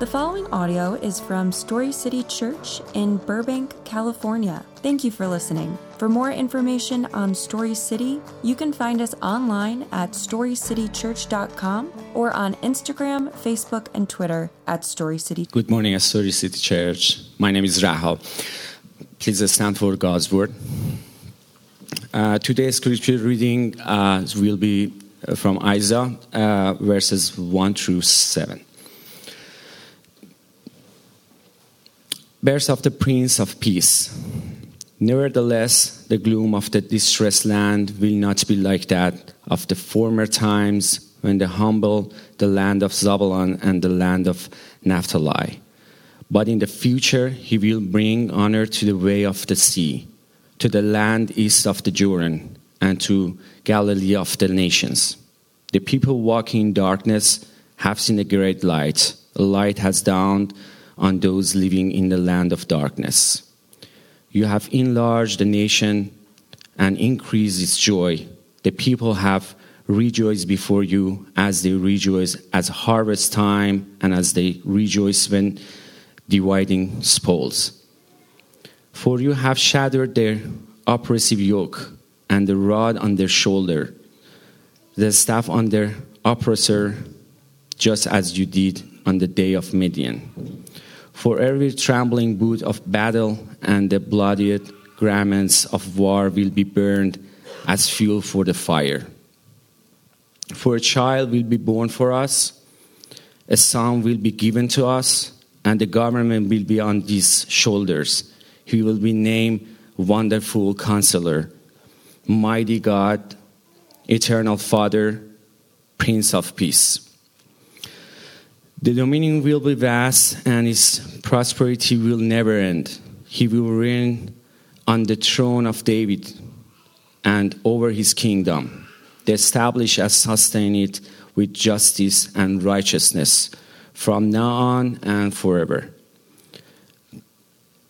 The following audio is from Story City Church in Burbank, California. Thank you for listening. For more information on Story City, you can find us online at storycitychurch.com or on Instagram, Facebook, and Twitter at Story City. Good morning at Story City Church. My name is Rahab. Please stand for God's word. Uh, today's scripture reading uh, will be from Isaiah, uh, verses 1 through 7. Verse of the Prince of Peace. Nevertheless, the gloom of the distressed land will not be like that of the former times when the humble the land of Zebulun and the land of Naphtali. But in the future, he will bring honor to the way of the sea, to the land east of the Jordan, and to Galilee of the nations. The people walking in darkness have seen a great light. A light has dawned on those living in the land of darkness. You have enlarged the nation and increased its joy. The people have rejoiced before you as they rejoice at harvest time and as they rejoice when dividing spoils. For you have shattered their oppressive yoke and the rod on their shoulder, the staff on their oppressor, just as you did on the day of Midian. For every trembling boot of battle and the bloodied garments of war will be burned as fuel for the fire. For a child will be born for us, a son will be given to us, and the government will be on his shoulders. He will be named Wonderful Counselor, Mighty God, Eternal Father, Prince of Peace. The dominion will be vast and his prosperity will never end. He will reign on the throne of David and over his kingdom, to establish and sustain it with justice and righteousness from now on and forever.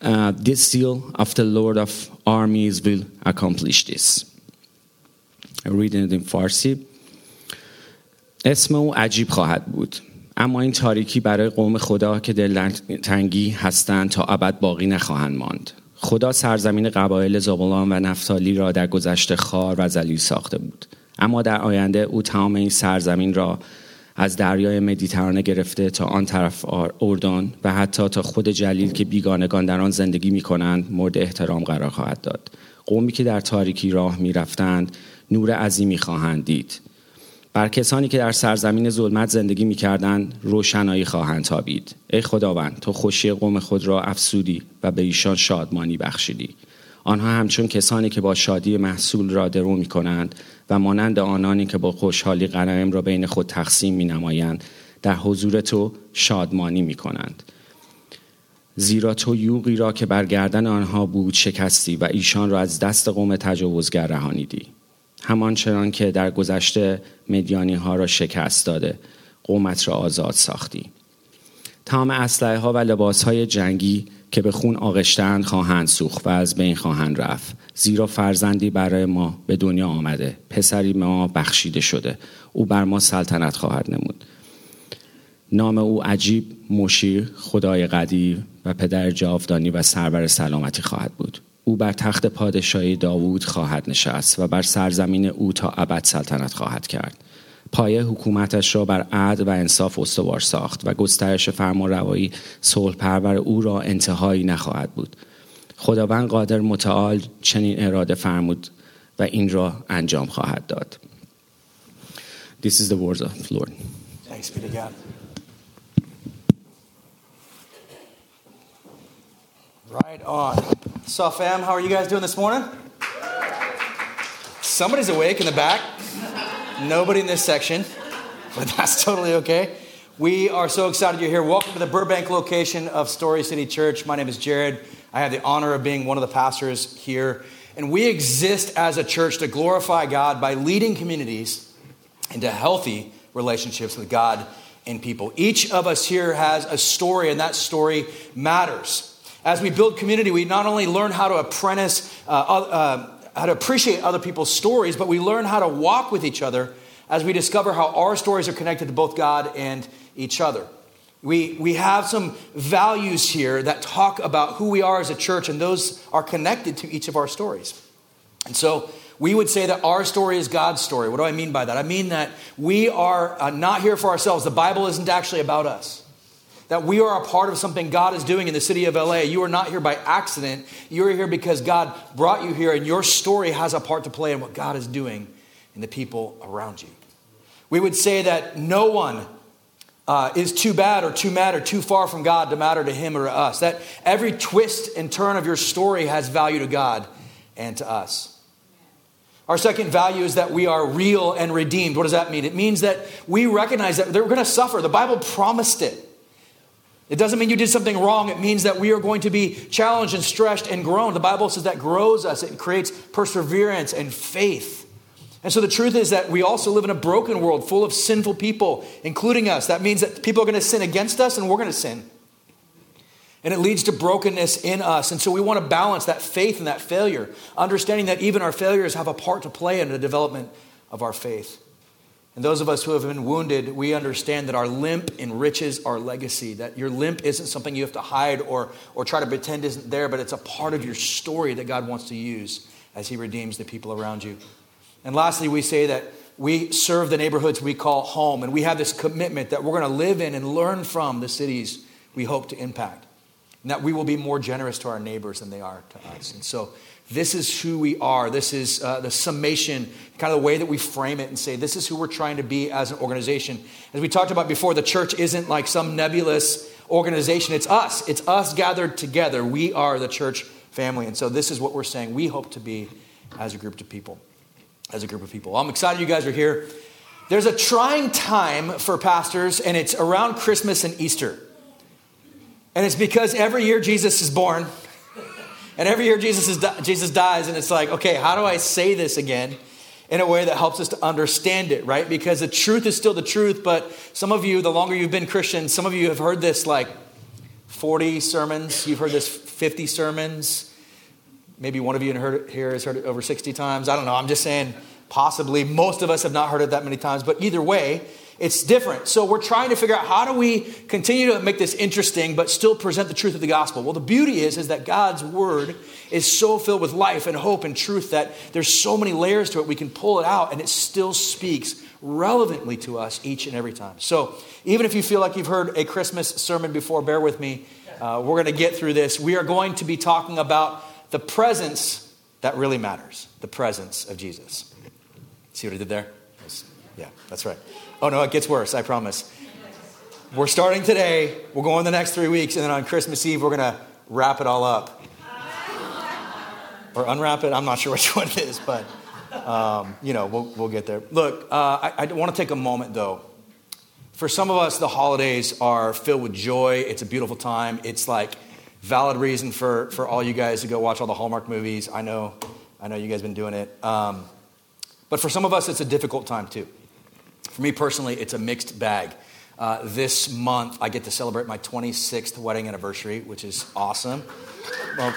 Uh, this seal of the Lord of armies will accomplish this. I read it in Farsi. اسم او عجیب خواهد بود اما این تاریکی برای قوم خدا که دلتنگی هستند تا ابد باقی نخواهند ماند. خدا سرزمین قبایل زبولان و نفتالی را در گذشته خار و ذلیل ساخته بود. اما در آینده او تمام این سرزمین را از دریای مدیترانه گرفته تا آن طرف اردن و حتی تا خود جلیل که بیگانگان در آن زندگی می کنند مورد احترام قرار خواهد داد. قومی که در تاریکی راه می رفتند نور عظیمی خواهند دید. بر کسانی که در سرزمین ظلمت زندگی می‌کردند روشنایی خواهند تابید. ای خداوند تو خوشی قوم خود را افسودی و به ایشان شادمانی بخشیدی. آنها همچون کسانی که با شادی محصول را درو می کنند و مانند آنانی که با خوشحالی غنایم را بین خود تقسیم می نمایند در حضور تو شادمانی می کنند زیرا تو یوقی را که برگردن آنها بود شکستی و ایشان را از دست قوم تجاوزگر رهانیدی. همان چنان که در گذشته مدیانی ها را شکست داده قومت را آزاد ساختی. تمام اسلحه ها و لباس های جنگی که به خون آغشتند خواهند سوخت و از بین خواهند رفت. زیرا فرزندی برای ما به دنیا آمده. پسری ما بخشیده شده. او بر ما سلطنت خواهد نمود. نام او عجیب مشیر خدای قدیر و پدر جاودانی و سرور سلامتی خواهد بود. او بر تخت پادشاهی داوود خواهد نشست و بر سرزمین او تا ابد سلطنت خواهد کرد پایه حکومتش را بر عدل و انصاف استوار ساخت و گسترش فرما روایی صلح پرور او را انتهایی نخواهد بود خداوند قادر متعال چنین اراده فرمود و این را انجام خواهد داد This is the words of the Lord. Thanks be to God. Right on. So, fam, how are you guys doing this morning? Somebody's awake in the back. Nobody in this section, but that's totally okay. We are so excited you're here. Welcome to the Burbank location of Story City Church. My name is Jared. I have the honor of being one of the pastors here. And we exist as a church to glorify God by leading communities into healthy relationships with God and people. Each of us here has a story, and that story matters. As we build community, we not only learn how to apprentice, uh, uh, how to appreciate other people's stories, but we learn how to walk with each other as we discover how our stories are connected to both God and each other. We, we have some values here that talk about who we are as a church, and those are connected to each of our stories. And so we would say that our story is God's story. What do I mean by that? I mean that we are uh, not here for ourselves. The Bible isn't actually about us. That we are a part of something God is doing in the city of LA. You are not here by accident. You're here because God brought you here, and your story has a part to play in what God is doing in the people around you. We would say that no one uh, is too bad or too mad or too far from God to matter to him or to us. That every twist and turn of your story has value to God and to us. Our second value is that we are real and redeemed. What does that mean? It means that we recognize that we're going to suffer. The Bible promised it. It doesn't mean you did something wrong. It means that we are going to be challenged and stretched and grown. The Bible says that grows us, it creates perseverance and faith. And so the truth is that we also live in a broken world full of sinful people, including us. That means that people are going to sin against us and we're going to sin. And it leads to brokenness in us. And so we want to balance that faith and that failure, understanding that even our failures have a part to play in the development of our faith. And those of us who have been wounded, we understand that our limp enriches our legacy, that your limp isn't something you have to hide or, or try to pretend isn't there, but it's a part of your story that God wants to use as He redeems the people around you. And lastly, we say that we serve the neighborhoods we call home, and we have this commitment that we're going to live in and learn from the cities we hope to impact. And that we will be more generous to our neighbors than they are to us. And so, this is who we are. This is uh, the summation, kind of the way that we frame it and say, this is who we're trying to be as an organization. As we talked about before, the church isn't like some nebulous organization. It's us. It's us gathered together. We are the church family. And so, this is what we're saying we hope to be as a group of people as a group of people. I'm excited you guys are here. There's a trying time for pastors, and it's around Christmas and Easter. And it's because every year Jesus is born, and every year Jesus, is, Jesus dies, and it's like, okay, how do I say this again in a way that helps us to understand it, right? Because the truth is still the truth, but some of you, the longer you've been Christian, some of you have heard this like 40 sermons, you've heard this 50 sermons. Maybe one of you here has heard it over 60 times. I don't know. I'm just saying, possibly. Most of us have not heard it that many times. But either way, it's different. So we're trying to figure out how do we continue to make this interesting but still present the truth of the gospel. Well, the beauty is is that God's word is so filled with life and hope and truth that there's so many layers to it we can pull it out and it still speaks relevantly to us each and every time. So, even if you feel like you've heard a Christmas sermon before, bear with me. Uh, we're going to get through this. We are going to be talking about the presence that really matters the presence of Jesus. See what I did there? Yeah, that's right. Oh, no, it gets worse, I promise. We're starting today, we're going the next three weeks, and then on Christmas Eve, we're going to wrap it all up. Or unwrap it, I'm not sure which one it is, but um, you know, we'll, we'll get there. Look, uh, I, I want to take a moment though. For some of us, the holidays are filled with joy. It's a beautiful time. It's like valid reason for, for all you guys to go watch all the Hallmark movies. I know, I know you guys have been doing it. Um, but for some of us, it's a difficult time too. For me personally, it's a mixed bag. Uh, this month, I get to celebrate my 26th wedding anniversary, which is awesome. Well,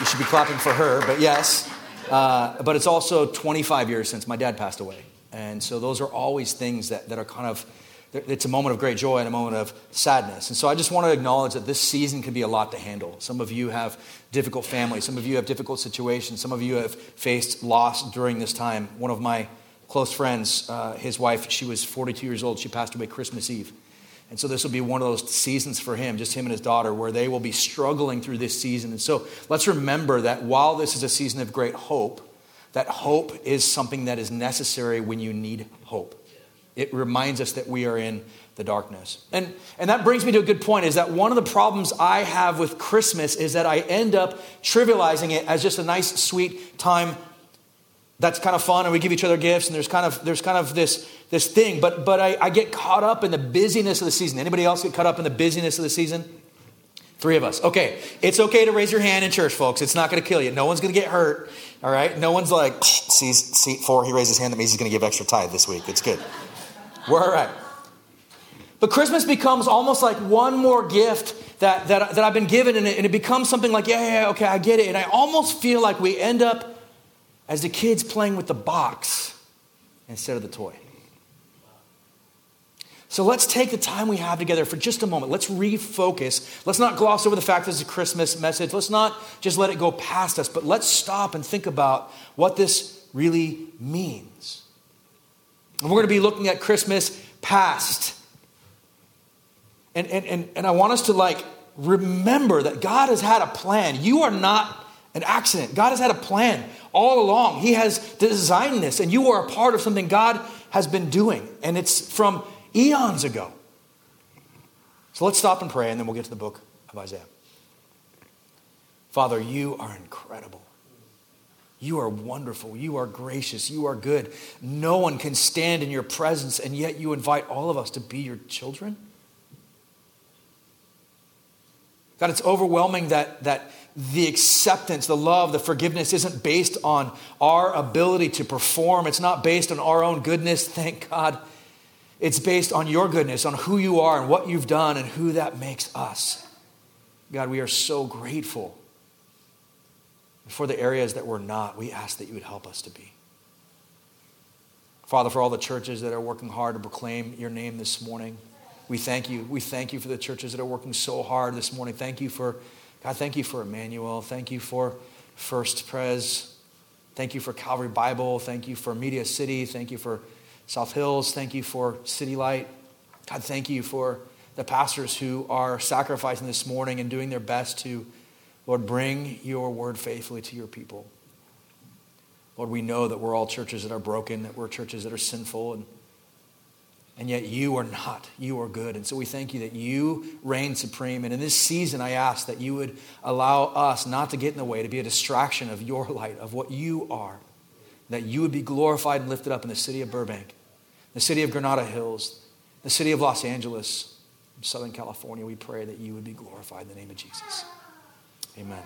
you should be clapping for her, but yes. Uh, but it's also 25 years since my dad passed away. And so those are always things that, that are kind of it's a moment of great joy and a moment of sadness. And so I just want to acknowledge that this season can be a lot to handle. Some of you have difficult families, some of you have difficult situations, some of you have faced loss during this time. One of my close friends, uh, his wife, she was 42 years old. She passed away Christmas Eve. And so this will be one of those seasons for him, just him and his daughter, where they will be struggling through this season. And so let's remember that while this is a season of great hope, that hope is something that is necessary when you need hope. It reminds us that we are in the darkness. And, and that brings me to a good point is that one of the problems I have with Christmas is that I end up trivializing it as just a nice, sweet time that's kind of fun and we give each other gifts and there's kind of, there's kind of this, this thing. But, but I, I get caught up in the busyness of the season. Anybody else get caught up in the busyness of the season? Three of us. Okay. It's okay to raise your hand in church, folks. It's not going to kill you. No one's going to get hurt. All right. No one's like, see, seat four, he raised his hand. That means he's going to give extra tithe this week. It's good. We're all right. But Christmas becomes almost like one more gift that, that, that I've been given, and it, and it becomes something like, yeah, yeah, okay, I get it. And I almost feel like we end up as the kids playing with the box instead of the toy. So let's take the time we have together for just a moment. Let's refocus. Let's not gloss over the fact this is a Christmas message. Let's not just let it go past us, but let's stop and think about what this really means. And we're going to be looking at Christmas past. And, and, and, and I want us to like remember that God has had a plan. You are not an accident. God has had a plan all along. He has designed this, and you are a part of something God has been doing. And it's from eons ago. So let's stop and pray, and then we'll get to the book of Isaiah. Father, you are incredible. You are wonderful. You are gracious. You are good. No one can stand in your presence, and yet you invite all of us to be your children. God, it's overwhelming that, that the acceptance, the love, the forgiveness isn't based on our ability to perform. It's not based on our own goodness, thank God. It's based on your goodness, on who you are and what you've done and who that makes us. God, we are so grateful. For the areas that we're not, we ask that you would help us to be. Father, for all the churches that are working hard to proclaim your name this morning, we thank you. We thank you for the churches that are working so hard this morning. Thank you for, God, thank you for Emmanuel. Thank you for First Pres. Thank you for Calvary Bible. Thank you for Media City. Thank you for South Hills. Thank you for City Light. God, thank you for the pastors who are sacrificing this morning and doing their best to, Lord, bring your word faithfully to your people. Lord, we know that we're all churches that are broken, that we're churches that are sinful, and, and yet you are not. You are good. And so we thank you that you reign supreme. And in this season, I ask that you would allow us not to get in the way, to be a distraction of your light, of what you are, that you would be glorified and lifted up in the city of Burbank the city of Granada Hills, the city of Los Angeles, Southern California, we pray that you would be glorified in the name of Jesus. Amen.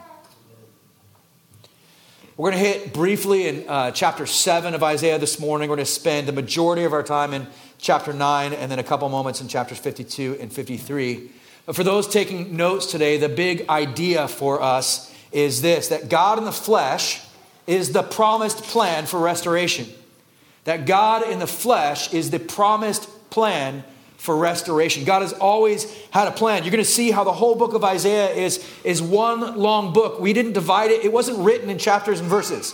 We're going to hit briefly in uh, chapter 7 of Isaiah this morning. We're going to spend the majority of our time in chapter 9 and then a couple moments in chapters 52 and 53. But for those taking notes today, the big idea for us is this that God in the flesh is the promised plan for restoration. That God in the flesh is the promised plan for restoration. God has always had a plan. You're going to see how the whole book of Isaiah is, is one long book. We didn't divide it, it wasn't written in chapters and verses.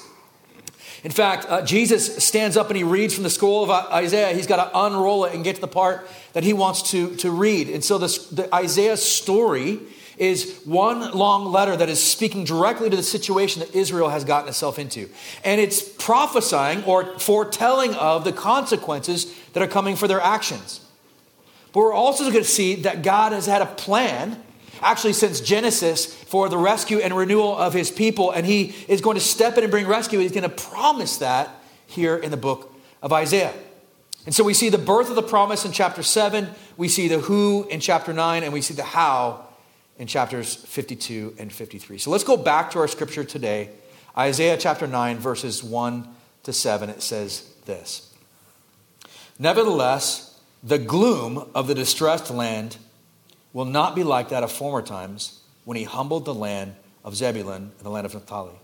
In fact, uh, Jesus stands up and he reads from the scroll of Isaiah. He's got to unroll it and get to the part that he wants to, to read. And so the Isaiah story is one long letter that is speaking directly to the situation that Israel has gotten itself into. And it's prophesying or foretelling of the consequences that are coming for their actions. But we're also going to see that God has had a plan, actually, since Genesis, for the rescue and renewal of his people. And he is going to step in and bring rescue. He's going to promise that here in the book of Isaiah. And so we see the birth of the promise in chapter 7, we see the who in chapter 9, and we see the how in chapters 52 and 53. So let's go back to our scripture today. Isaiah chapter 9, verses 1 to 7. It says this Nevertheless, the gloom of the distressed land will not be like that of former times when he humbled the land of Zebulun and the land of Naphtali.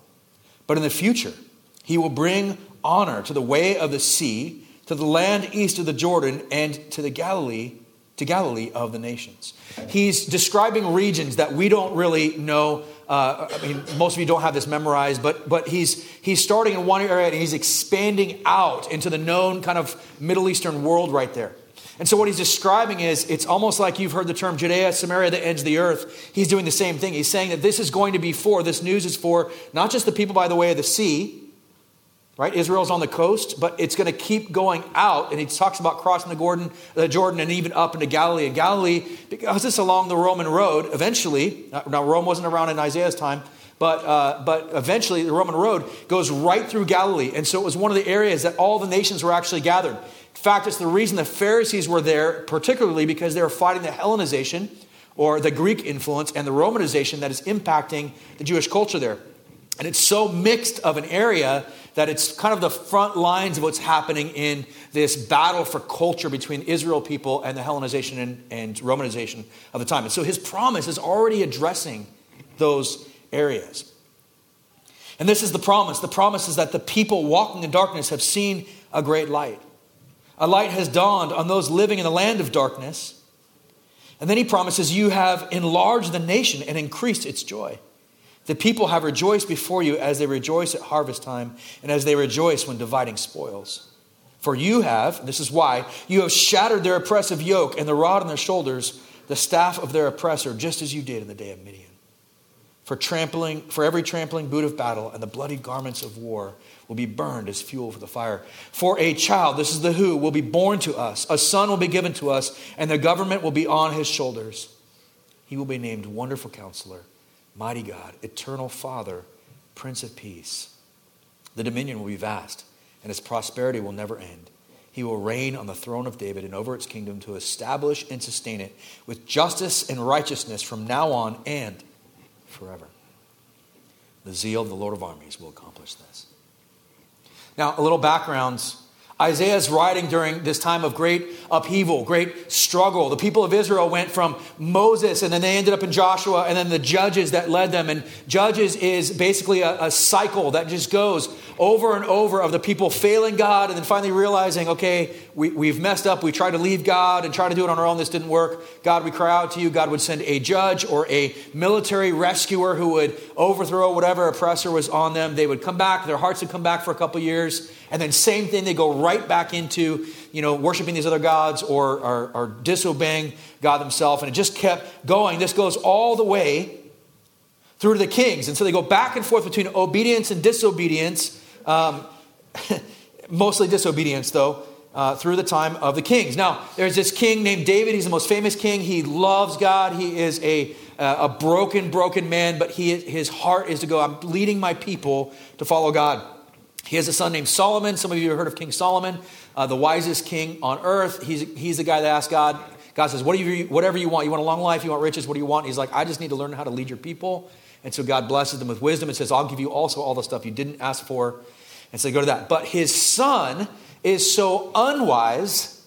But in the future, he will bring honor to the way of the sea, to the land east of the Jordan, and to the Galilee to Galilee of the nations. He's describing regions that we don't really know. Uh, I mean, most of you don't have this memorized, but, but he's, he's starting in one area and he's expanding out into the known kind of Middle Eastern world right there. And so, what he's describing is it's almost like you've heard the term Judea, Samaria, the ends of the earth. He's doing the same thing. He's saying that this is going to be for, this news is for not just the people by the way of the sea, right? Israel's on the coast, but it's going to keep going out. And he talks about crossing the Jordan, the Jordan and even up into Galilee. And Galilee, because it's along the Roman road, eventually, now Rome wasn't around in Isaiah's time, but, uh, but eventually the Roman road goes right through Galilee. And so it was one of the areas that all the nations were actually gathered. Fact, it's the reason the Pharisees were there, particularly because they were fighting the Hellenization or the Greek influence and the Romanization that is impacting the Jewish culture there. And it's so mixed of an area that it's kind of the front lines of what's happening in this battle for culture between Israel people and the Hellenization and, and Romanization of the time. And so his promise is already addressing those areas. And this is the promise. The promise is that the people walking in darkness have seen a great light. A light has dawned on those living in the land of darkness. And then he promises, You have enlarged the nation and increased its joy. The people have rejoiced before you as they rejoice at harvest time and as they rejoice when dividing spoils. For you have, this is why, you have shattered their oppressive yoke and the rod on their shoulders, the staff of their oppressor, just as you did in the day of Midian. For trampling, for every trampling boot of battle and the bloody garments of war will be burned as fuel for the fire. For a child, this is the who, will be born to us. A son will be given to us, and the government will be on his shoulders. He will be named Wonderful Counselor, Mighty God, Eternal Father, Prince of Peace. The dominion will be vast, and its prosperity will never end. He will reign on the throne of David and over its kingdom to establish and sustain it with justice and righteousness from now on and forever. The zeal of the Lord of armies will accomplish this. Now, a little background Isaiah is writing during this time of great upheaval, great struggle. The people of Israel went from Moses and then they ended up in Joshua and then the judges that led them. And judges is basically a, a, cycle that just goes over and over of the people failing God and then finally realizing, okay, we, we've messed up. We tried to leave God and try to do it on our own. This didn't work. God, we cry out to you. God would send a judge or a military rescuer who would overthrow whatever oppressor was on them. They would come back. Their hearts would come back for a couple years and then same thing, they go right back into, you know, worshiping these other gods or, or, or disobeying God Himself. And it just kept going. This goes all the way through to the kings. And so they go back and forth between obedience and disobedience, um, mostly disobedience, though. Uh, through the time of the kings. Now, there's this king named David. He's the most famous king. He loves God. He is a, uh, a broken, broken man, but he, his heart is to go, I'm leading my people to follow God. He has a son named Solomon. Some of you have heard of King Solomon, uh, the wisest king on earth. He's, he's the guy that asked God, God says, whatever you, whatever you want. You want a long life, you want riches, what do you want? He's like, I just need to learn how to lead your people. And so God blesses them with wisdom and says, I'll give you also all the stuff you didn't ask for. And so they go to that. But his son is so unwise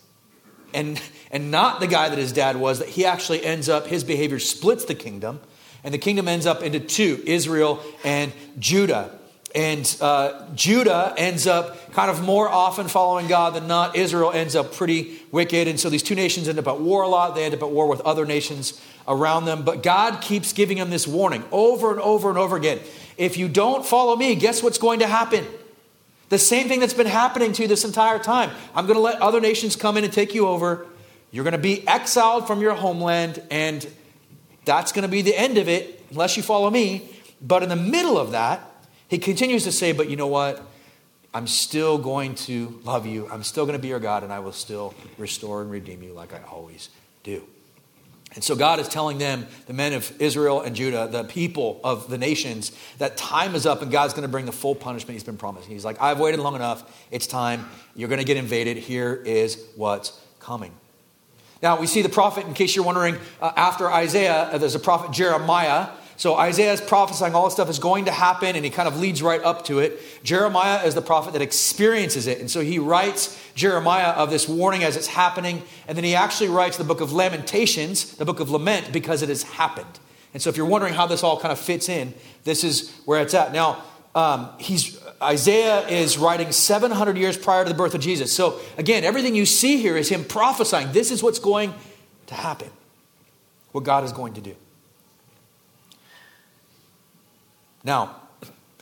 and, and not the guy that his dad was that he actually ends up, his behavior splits the kingdom. And the kingdom ends up into two Israel and Judah. And uh, Judah ends up kind of more often following God than not. Israel ends up pretty wicked. And so these two nations end up at war a lot. They end up at war with other nations around them. But God keeps giving them this warning over and over and over again. If you don't follow me, guess what's going to happen? The same thing that's been happening to you this entire time. I'm going to let other nations come in and take you over. You're going to be exiled from your homeland, and that's going to be the end of it unless you follow me. But in the middle of that, he continues to say, But you know what? I'm still going to love you. I'm still going to be your God, and I will still restore and redeem you like I always do. And so God is telling them, the men of Israel and Judah, the people of the nations, that time is up and God's going to bring the full punishment he's been promised. He's like, I've waited long enough. It's time. You're going to get invaded. Here is what's coming. Now, we see the prophet, in case you're wondering, uh, after Isaiah, uh, there's a prophet Jeremiah so Isaiah is prophesying all this stuff is going to happen, and he kind of leads right up to it. Jeremiah is the prophet that experiences it. And so he writes Jeremiah of this warning as it's happening. And then he actually writes the book of Lamentations, the book of lament, because it has happened. And so if you're wondering how this all kind of fits in, this is where it's at. Now, um, he's Isaiah is writing 700 years prior to the birth of Jesus. So again, everything you see here is him prophesying. This is what's going to happen, what God is going to do. Now,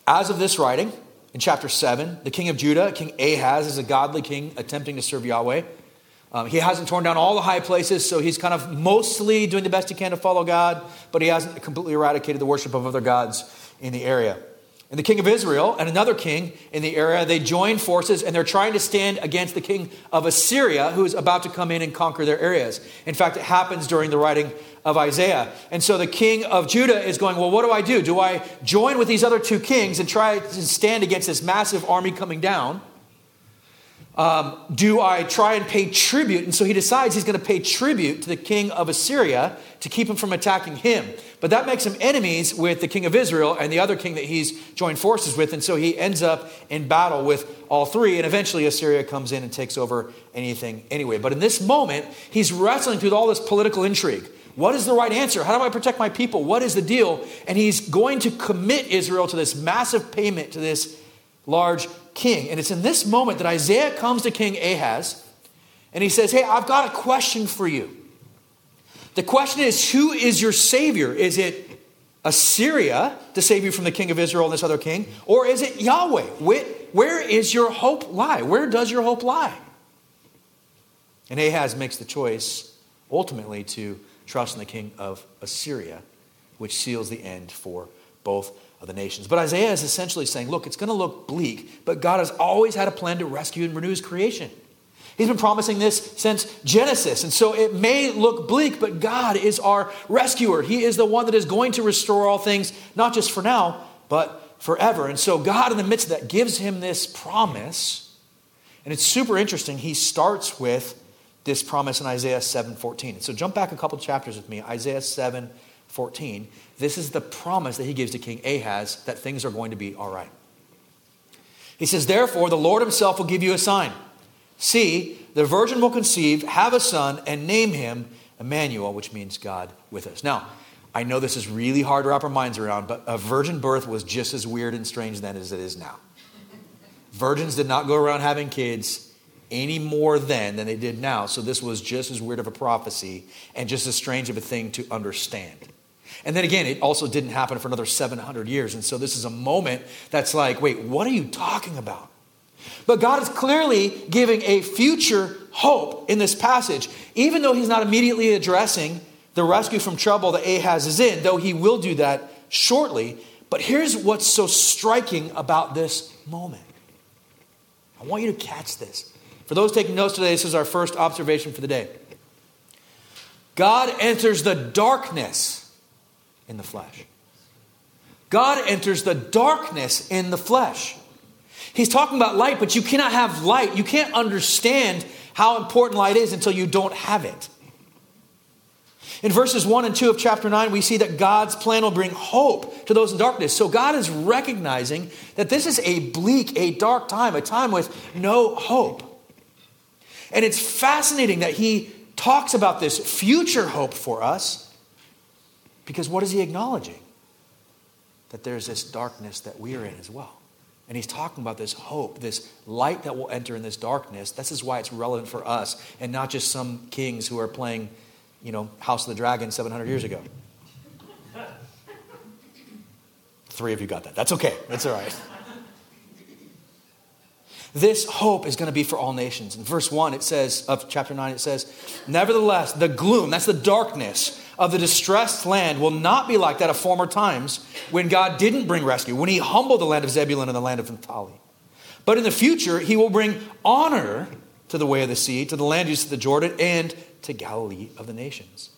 as of this writing, in chapter 7, the king of Judah, King Ahaz, is a godly king attempting to serve Yahweh. Um, he hasn't torn down all the high places, so he's kind of mostly doing the best he can to follow God, but he hasn't completely eradicated the worship of other gods in the area. And the king of Israel and another king in the area, they join forces and they're trying to stand against the king of Assyria who is about to come in and conquer their areas. In fact, it happens during the writing of Isaiah. And so the king of Judah is going, Well, what do I do? Do I join with these other two kings and try to stand against this massive army coming down? Um, do I try and pay tribute? And so he decides he's going to pay tribute to the king of Assyria to keep him from attacking him. But that makes him enemies with the king of Israel and the other king that he's joined forces with. And so he ends up in battle with all three. And eventually Assyria comes in and takes over anything anyway. But in this moment, he's wrestling through all this political intrigue. What is the right answer? How do I protect my people? What is the deal? And he's going to commit Israel to this massive payment to this large king. And it's in this moment that Isaiah comes to King Ahaz And he says, Hey, I've got a question for you. The question is, who is your Savior? Is it Assyria to save you from the king of Israel and this other king? Or is it Yahweh? Where is your hope lie? Where does your hope lie? And Ahaz makes the choice ultimately to trust in the king of Assyria, which seals the end for both of the nations. But Isaiah is essentially saying, look, it's going to look bleak, but God has always had a plan to rescue and renew his creation. He's been promising this since Genesis. And so it may look bleak, but God is our rescuer. He is the one that is going to restore all things, not just for now, but forever. And so God, in the midst of that, gives him this promise. And it's super interesting. He starts with this promise in Isaiah 7:14. So jump back a couple chapters with me. Isaiah 7:14. This is the promise that he gives to King Ahaz that things are going to be all right. He says, Therefore, the Lord himself will give you a sign. See, the virgin will conceive, have a son, and name him Emmanuel, which means God with us. Now, I know this is really hard to wrap our minds around, but a virgin birth was just as weird and strange then as it is now. Virgins did not go around having kids any more then than they did now, so this was just as weird of a prophecy and just as strange of a thing to understand. And then again, it also didn't happen for another 700 years. And so this is a moment that's like, wait, what are you talking about? But God is clearly giving a future hope in this passage, even though he's not immediately addressing the rescue from trouble that Ahaz is in, though he will do that shortly. But here's what's so striking about this moment. I want you to catch this. For those taking notes today, this is our first observation for the day. God enters the darkness in the flesh. God enters the darkness in the flesh. He's talking about light, but you cannot have light. You can't understand how important light is until you don't have it. In verses 1 and 2 of chapter 9, we see that God's plan will bring hope to those in darkness. So God is recognizing that this is a bleak, a dark time, a time with no hope. And it's fascinating that he talks about this future hope for us because what is he acknowledging? That there's this darkness that we are in as well. And he's talking about this hope, this light that will enter in this darkness. This is why it's relevant for us and not just some kings who are playing, you know, House of the Dragon 700 years ago. Three of you got that. That's okay. That's all right. This hope is going to be for all nations. In verse 1, it says, of chapter 9, it says, Nevertheless, the gloom, that's the darkness, of the distressed land will not be like that of former times when God didn't bring rescue, when he humbled the land of Zebulun and the land of Naphtali. But in the future, he will bring honor to the way of the sea, to the land east of the Jordan, and to Galilee of the nations.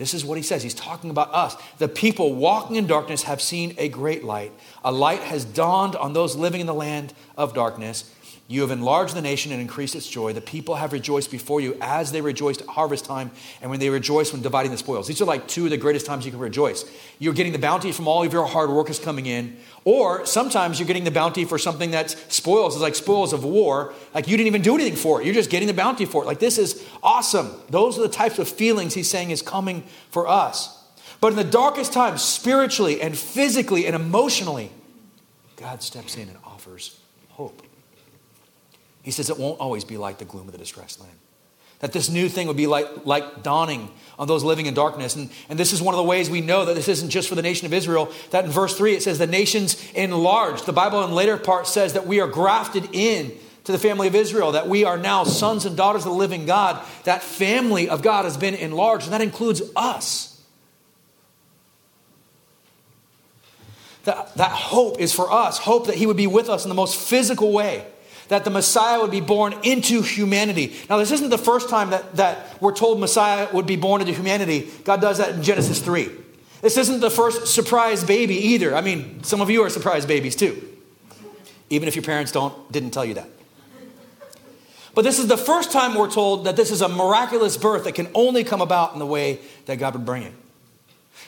This is what he says. He's talking about us. The people walking in darkness have seen a great light. A light has dawned on those living in the land of darkness. You have enlarged the nation and increased its joy. The people have rejoiced before you as they rejoiced at harvest time and when they rejoiced when dividing the spoils. These are like two of the greatest times you can rejoice. You're getting the bounty from all of your hard work is coming in, or sometimes you're getting the bounty for something that's spoils, it's like spoils of war. Like you didn't even do anything for it. You're just getting the bounty for it. Like this is awesome. Those are the types of feelings he's saying is coming for us. But in the darkest times, spiritually and physically and emotionally, God steps in and offers hope. He says it won't always be like the gloom of the distressed land. That this new thing would be like, like dawning on those living in darkness. And, and this is one of the ways we know that this isn't just for the nation of Israel. That in verse 3 it says the nations enlarged. The Bible in later part says that we are grafted in to the family of Israel, that we are now sons and daughters of the living God. That family of God has been enlarged, and that includes us. That, that hope is for us, hope that He would be with us in the most physical way that the Messiah would be born into humanity. Now, this isn't the first time that, that we're told Messiah would be born into humanity. God does that in Genesis 3. This isn't the first surprise baby either. I mean, some of you are surprise babies too, even if your parents don't, didn't tell you that. But this is the first time we're told that this is a miraculous birth that can only come about in the way that God would bring it.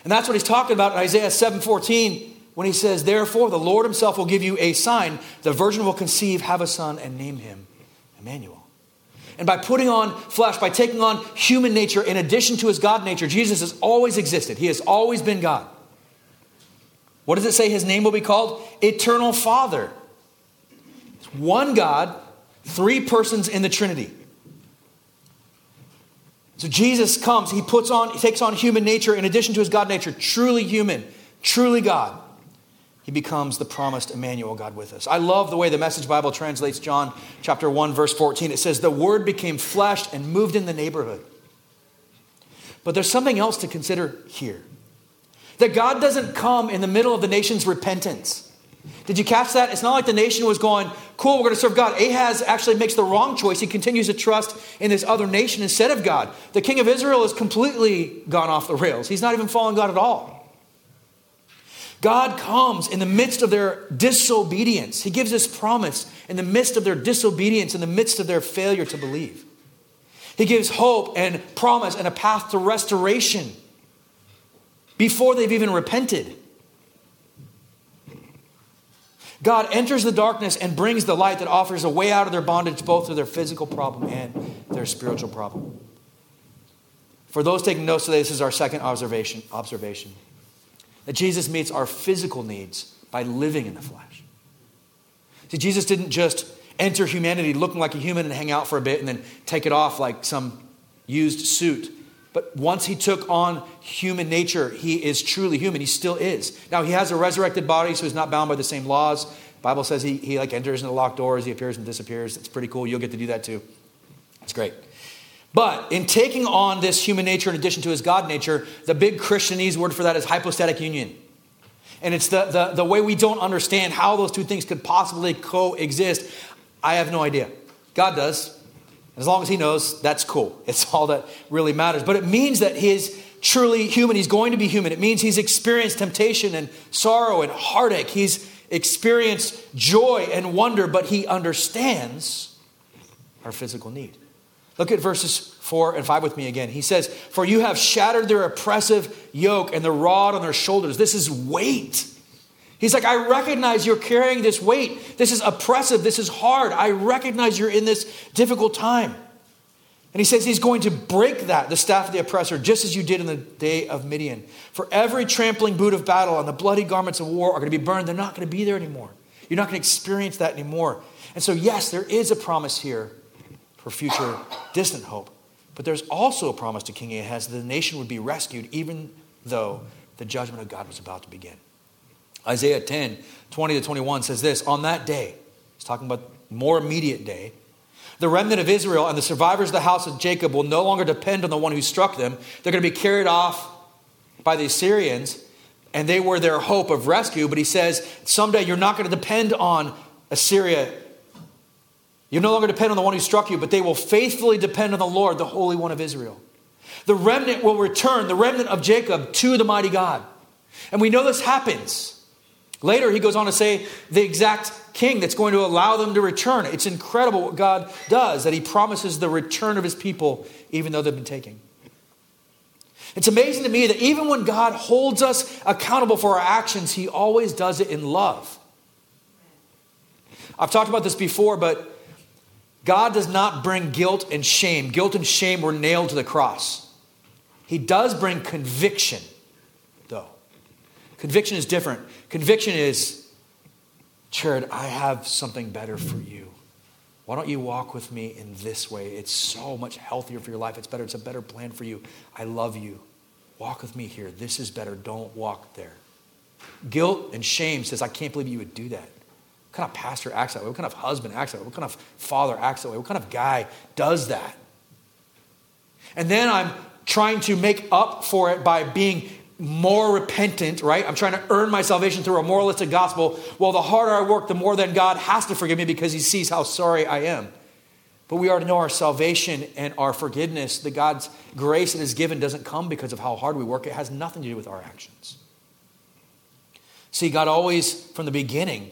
And that's what he's talking about in Isaiah 7:14 when he says, Therefore, the Lord himself will give you a sign. The virgin will conceive, have a son, and name him Emmanuel. And by putting on flesh, by taking on human nature in addition to his God nature, Jesus has always existed. He has always been God. What does it say his name will be called? Eternal Father. It's one God, three persons in the Trinity. So Jesus comes, he puts on, he takes on human nature in addition to his God nature, truly human, truly God. He becomes the promised Emmanuel, God with us. I love the way the Message Bible translates John chapter 1, verse 14. It says, The Word became flesh and moved in the neighborhood. But there's something else to consider here that God doesn't come in the middle of the nation's repentance. Did you catch that? It's not like the nation was going, cool, we're going to serve God. Ahaz actually makes the wrong choice. He continues to trust in this other nation instead of God. The king of Israel has completely gone off the rails. He's not even following God at all. God comes in the midst of their disobedience. He gives this promise in the midst of their disobedience, in the midst of their failure to believe. He gives hope and promise and a path to restoration before they've even repented. God enters the darkness and brings the light that offers a way out of their bondage, both to their physical problem and their spiritual problem. For those taking notes today, this is our second observation. observation that Jesus meets our physical needs by living in the flesh. See, Jesus didn't just enter humanity looking like a human and hang out for a bit and then take it off like some used suit. But once he took on human nature, he is truly human. He still is. Now he has a resurrected body, so he's not bound by the same laws. The Bible says he, he like enters into locked doors, he appears and disappears. It's pretty cool. You'll get to do that too. It's great. But in taking on this human nature in addition to his God nature, the big Christianese word for that is hypostatic union. And it's the, the, the way we don't understand how those two things could possibly coexist. I have no idea. God does. As long as he knows, that's cool. It's all that really matters. But it means that he's truly human. He's going to be human. It means he's experienced temptation and sorrow and heartache. He's experienced joy and wonder, but he understands our physical need. Look at verses 4 and 5 with me again. He says, For you have shattered their oppressive yoke and the rod on their shoulders. This is weight. He's like, I recognize you're carrying this weight. This is oppressive. This is hard. I recognize you're in this difficult time. And he says he's going to break that, the staff of the oppressor, just as you did in the day of Midian. For every trampling boot of battle and the bloody garments of war are going to be burned. They're not going to be there anymore. You're not going to experience that anymore. And so, yes, there is a promise here for future distant hope. But there's also a promise to King Ahaz that the nation would be rescued even though the judgment of God was about to begin. Isaiah 10, 20 to 21 says this On that day, he's talking about more immediate day, the remnant of Israel and the survivors of the house of Jacob will no longer depend on the one who struck them. They're going to be carried off by the Assyrians, and they were their hope of rescue. But he says, someday you're not going to depend on Assyria. You no longer depend on the one who struck you, but they will faithfully depend on the Lord, the Holy One of Israel. The remnant will return, the remnant of Jacob, to the mighty God. And we know this happens Later, he goes on to say the exact king that's going to allow them to return. It's incredible what God does, that he promises the return of his people, even though they've been taken. It's amazing to me that even when God holds us accountable for our actions, he always does it in love. I've talked about this before, but God does not bring guilt and shame. Guilt and shame were nailed to the cross. He does bring conviction, though. Conviction is different. Conviction is, Jared, I have something better for you. Why don't you walk with me in this way? It's so much healthier for your life. It's better. It's a better plan for you. I love you. Walk with me here. This is better. Don't walk there. Guilt and shame says, I can't believe you would do that. What kind of pastor acts that way? What kind of husband acts that way? What kind of father acts that way? What kind of guy does that? And then I'm trying to make up for it by being more repentant, right? I'm trying to earn my salvation through a moralistic gospel. Well, the harder I work, the more then God has to forgive me because he sees how sorry I am. But we already know our salvation and our forgiveness, the God's grace that is given doesn't come because of how hard we work. It has nothing to do with our actions. See, God always, from the beginning,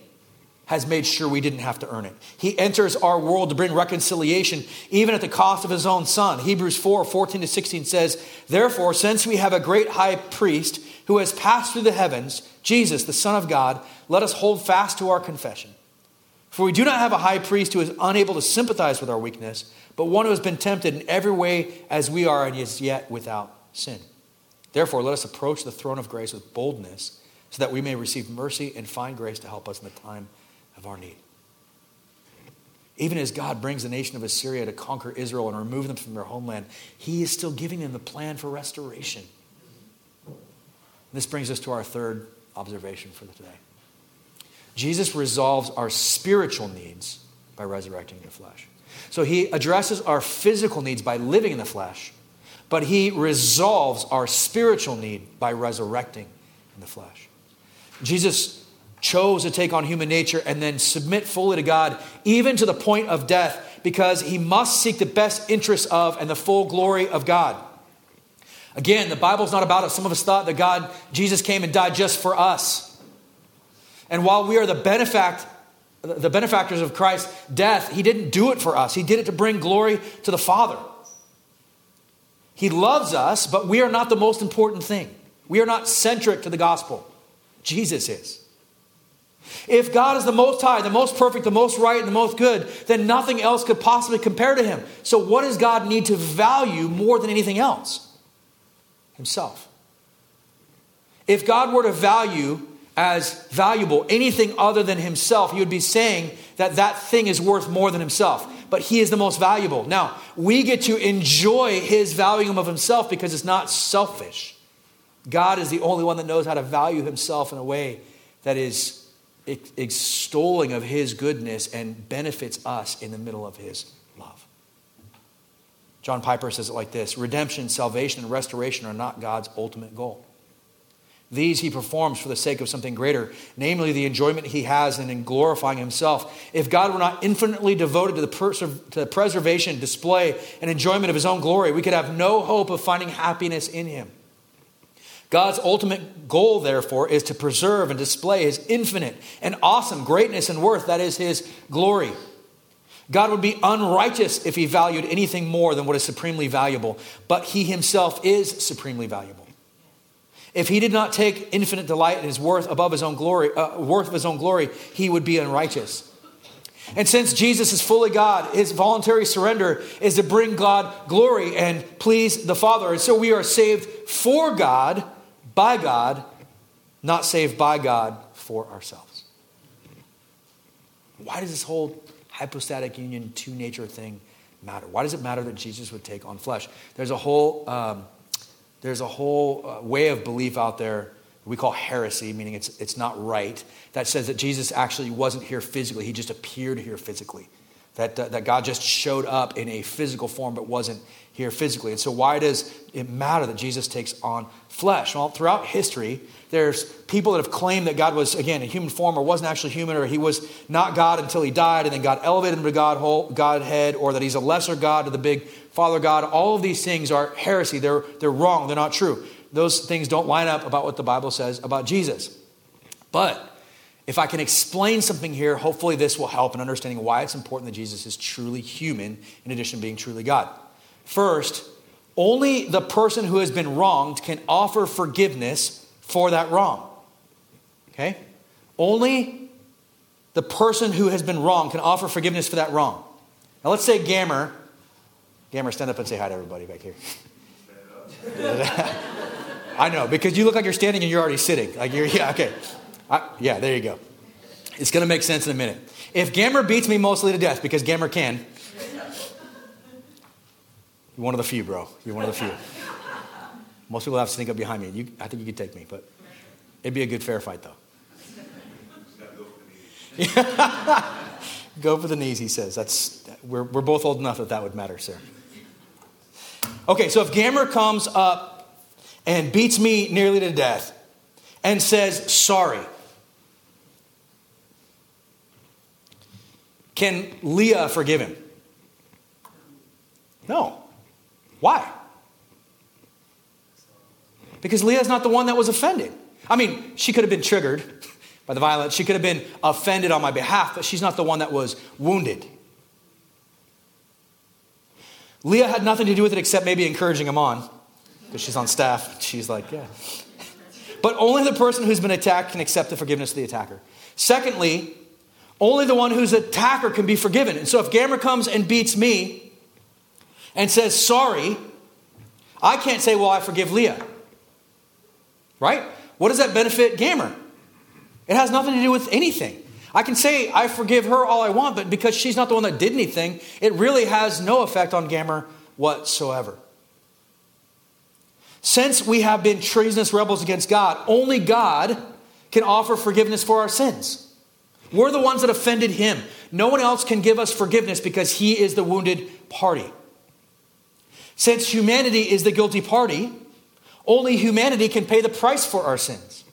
has made sure we didn't have to earn it. He enters our world to bring reconciliation, even at the cost of his own son. Hebrews 4 14 to 16 says, Therefore, since we have a great high priest who has passed through the heavens, Jesus, the Son of God, let us hold fast to our confession. For we do not have a high priest who is unable to sympathize with our weakness, but one who has been tempted in every way as we are and is yet without sin. Therefore, let us approach the throne of grace with boldness so that we may receive mercy and find grace to help us in the time of our need. Even as God brings the nation of Assyria to conquer Israel and remove them from their homeland, He is still giving them the plan for restoration. This brings us to our third observation for today. Jesus resolves our spiritual needs by resurrecting in the flesh. So he addresses our physical needs by living in the flesh, but he resolves our spiritual need by resurrecting in the flesh. Jesus chose to take on human nature and then submit fully to God, even to the point of death, because he must seek the best interests of and the full glory of God. Again, the Bible's not about us. Some of us thought that God, Jesus came and died just for us. And while we are the benefact, the benefactors of Christ's death, he didn't do it for us. He did it to bring glory to the Father. He loves us, but we are not the most important thing. We are not centric to the gospel. Jesus is. If God is the most high, the most perfect, the most right, and the most good, then nothing else could possibly compare to him. So, what does God need to value more than anything else? Himself. If God were to value as valuable anything other than himself, he would be saying that that thing is worth more than himself. But he is the most valuable. Now, we get to enjoy his valuing of himself because it's not selfish. God is the only one that knows how to value himself in a way that is extolling of his goodness and benefits us in the middle of his love. John Piper says it like this Redemption, salvation, and restoration are not God's ultimate goal. These he performs for the sake of something greater, namely the enjoyment he has in glorifying himself. If God were not infinitely devoted to the, to the preservation, display, and enjoyment of his own glory, we could have no hope of finding happiness in him. God's ultimate goal, therefore, is to preserve and display his infinite and awesome greatness and worth, that is, his glory. God would be unrighteous if he valued anything more than what is supremely valuable, but he himself is supremely valuable. If he did not take infinite delight in his worth above his own glory, uh, worth of his own glory, he would be unrighteous. And since Jesus is fully God, his voluntary surrender is to bring God glory and please the Father. And so we are saved for God, by God, not saved by God for ourselves. Why does this whole hypostatic union, two nature thing matter? Why does it matter that Jesus would take on flesh? There's a whole. Um, there's a whole uh, way of belief out there we call heresy, meaning it's, it's not right, that says that Jesus actually wasn't here physically, he just appeared here physically. That, uh, that God just showed up in a physical form but wasn't here physically. And so, why does it matter that Jesus takes on flesh? Well, throughout history, there's people that have claimed that God was, again, in human form or wasn't actually human, or he was not God until he died and then God elevated him to God, Godhead, or that he's a lesser God to the big Father God. All of these things are heresy. They're, they're wrong. They're not true. Those things don't line up about what the Bible says about Jesus. But if I can explain something here, hopefully this will help in understanding why it's important that Jesus is truly human in addition to being truly God. First, only the person who has been wronged can offer forgiveness for that wrong. Okay? Only the person who has been wronged can offer forgiveness for that wrong. Now let's say Gammer. Gammer, stand up and say hi to everybody back here. I know, because you look like you're standing and you're already sitting. Like you're, yeah, okay. I, yeah, there you go. It's going to make sense in a minute. If Gammer beats me mostly to death, because Gammer can, you're one of the few, bro. You're one of the few. Most people have to sneak up behind me. You, I think you could take me, but it'd be a good fair fight, though. Go for the knees, he says. That's, we're, we're both old enough that that would matter, sir. Okay, so if Gammer comes up and beats me nearly to death and says, sorry, can Leah forgive him? No. Why? Because Leah's not the one that was offended. I mean, she could have been triggered by the violence, she could have been offended on my behalf, but she's not the one that was wounded. Leah had nothing to do with it except maybe encouraging him on because she's on staff. She's like, yeah. But only the person who's been attacked can accept the forgiveness of the attacker. Secondly, only the one whose attacker can be forgiven. And so if Gammer comes and beats me, and says sorry, I can't say, well, I forgive Leah. Right? What does that benefit Gammer? It has nothing to do with anything. I can say I forgive her all I want, but because she's not the one that did anything, it really has no effect on Gammer whatsoever. Since we have been treasonous rebels against God, only God can offer forgiveness for our sins. We're the ones that offended him. No one else can give us forgiveness because he is the wounded party. Since humanity is the guilty party, only humanity can pay the price for our sins.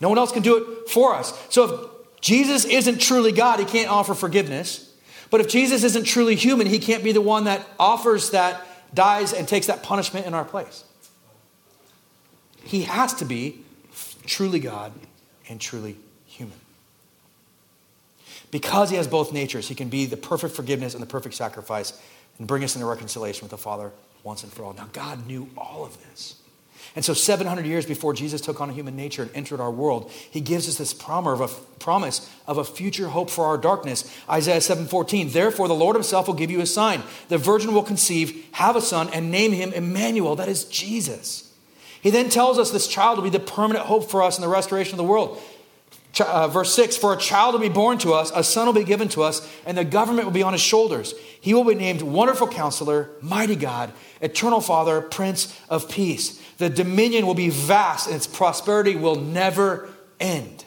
No one else can do it for us. So if Jesus isn't truly God, he can't offer forgiveness. But if Jesus isn't truly human, he can't be the one that offers that, dies, and takes that punishment in our place. He has to be truly God and truly. Because he has both natures, he can be the perfect forgiveness and the perfect sacrifice and bring us into reconciliation with the Father once and for all. Now, God knew all of this. And so, 700 years before Jesus took on a human nature and entered our world, he gives us this promise of a future hope for our darkness. Isaiah 7:14. Therefore, the Lord himself will give you a sign. The virgin will conceive, have a son, and name him Emmanuel. That is Jesus. He then tells us this child will be the permanent hope for us in the restoration of the world. Uh, verse 6 For a child will be born to us, a son will be given to us, and the government will be on his shoulders. He will be named Wonderful Counselor, Mighty God, Eternal Father, Prince of Peace. The dominion will be vast, and its prosperity will never end.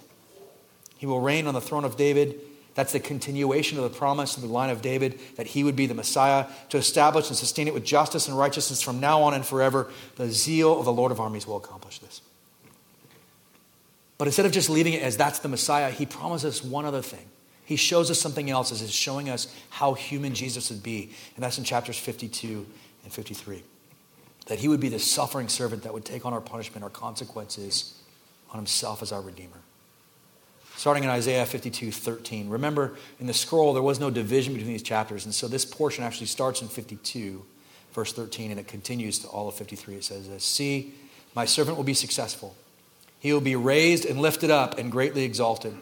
He will reign on the throne of David that's the continuation of the promise of the line of David that he would be the Messiah to establish and sustain it with justice and righteousness from now on and forever. The zeal of the Lord of armies will accomplish this. But instead of just leaving it as that's the Messiah, he promises one other thing. He shows us something else as he's showing us how human Jesus would be. And that's in chapters 52 and 53. That he would be the suffering servant that would take on our punishment, our consequences on himself as our Redeemer starting in Isaiah 52 13. Remember, in the scroll, there was no division between these chapters. And so this portion actually starts in 52, verse 13, and it continues to all of 53. It says See, my servant will be successful. He will be raised and lifted up and greatly exalted.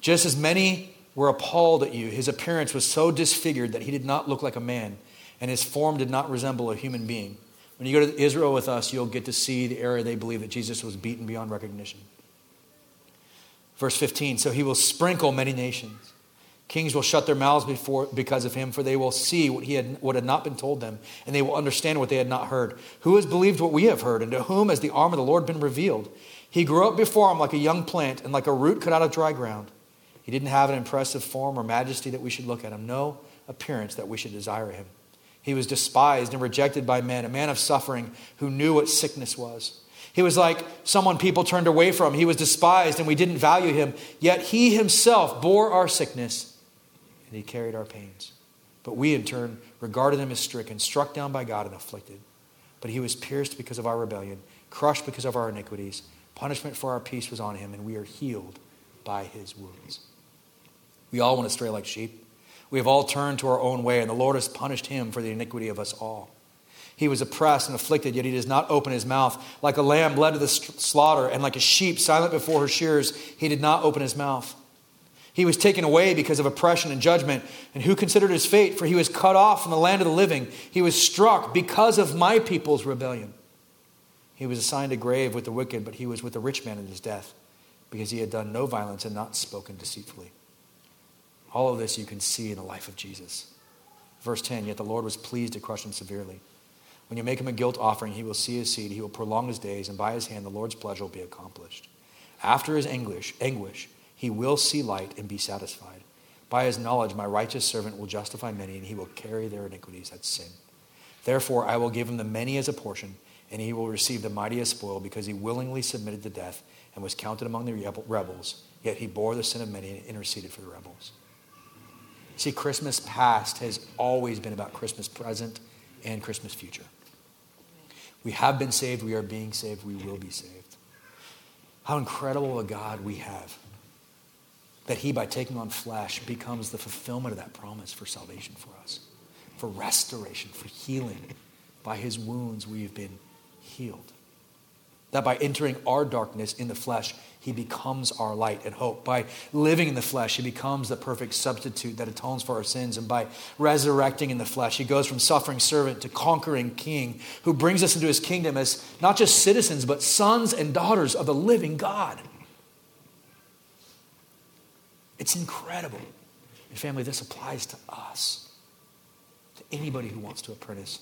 Just as many were appalled at you, his appearance was so disfigured that he did not look like a man, and his form did not resemble a human being. When you go to Israel with us, you'll get to see the area they believe that Jesus was beaten beyond recognition. Verse 15 So he will sprinkle many nations. Kings will shut their mouths before, because of him, for they will see what, he had, what had not been told them, and they will understand what they had not heard. Who has believed what we have heard, and to whom has the arm of the Lord been revealed? He grew up before him like a young plant, and like a root cut out of dry ground. He didn't have an impressive form or majesty that we should look at him, no appearance that we should desire him. He was despised and rejected by men, a man of suffering who knew what sickness was. He was like someone people turned away from. He was despised and we didn't value him. Yet he himself bore our sickness and he carried our pains. But we, in turn, regarded him as stricken, struck down by God, and afflicted. But he was pierced because of our rebellion, crushed because of our iniquities. Punishment for our peace was on him, and we are healed by his wounds. We all went astray like sheep. We have all turned to our own way, and the Lord has punished him for the iniquity of us all. He was oppressed and afflicted, yet he does not open his mouth. Like a lamb led to the slaughter, and like a sheep silent before her shears, he did not open his mouth. He was taken away because of oppression and judgment. And who considered his fate? For he was cut off from the land of the living. He was struck because of my people's rebellion. He was assigned a grave with the wicked, but he was with the rich man in his death, because he had done no violence and not spoken deceitfully. All of this you can see in the life of Jesus. Verse 10 Yet the Lord was pleased to crush him severely. When you make him a guilt offering, he will see his seed, he will prolong his days, and by his hand the Lord's pleasure will be accomplished. After his anguish, anguish, he will see light and be satisfied. By his knowledge, my righteous servant will justify many, and he will carry their iniquities. That's sin. Therefore, I will give him the many as a portion, and he will receive the mighty as spoil, because he willingly submitted to death and was counted among the rebels. Yet he bore the sin of many and interceded for the rebels. See, Christmas past has always been about Christmas present and Christmas future. We have been saved, we are being saved, we will be saved. How incredible a God we have. That He, by taking on flesh, becomes the fulfillment of that promise for salvation for us, for restoration, for healing. By His wounds, we have been healed. That by entering our darkness in the flesh, he becomes our light and hope. By living in the flesh, he becomes the perfect substitute that atones for our sins. And by resurrecting in the flesh, he goes from suffering servant to conquering king, who brings us into his kingdom as not just citizens, but sons and daughters of the living God. It's incredible. And family, this applies to us, to anybody who wants to apprentice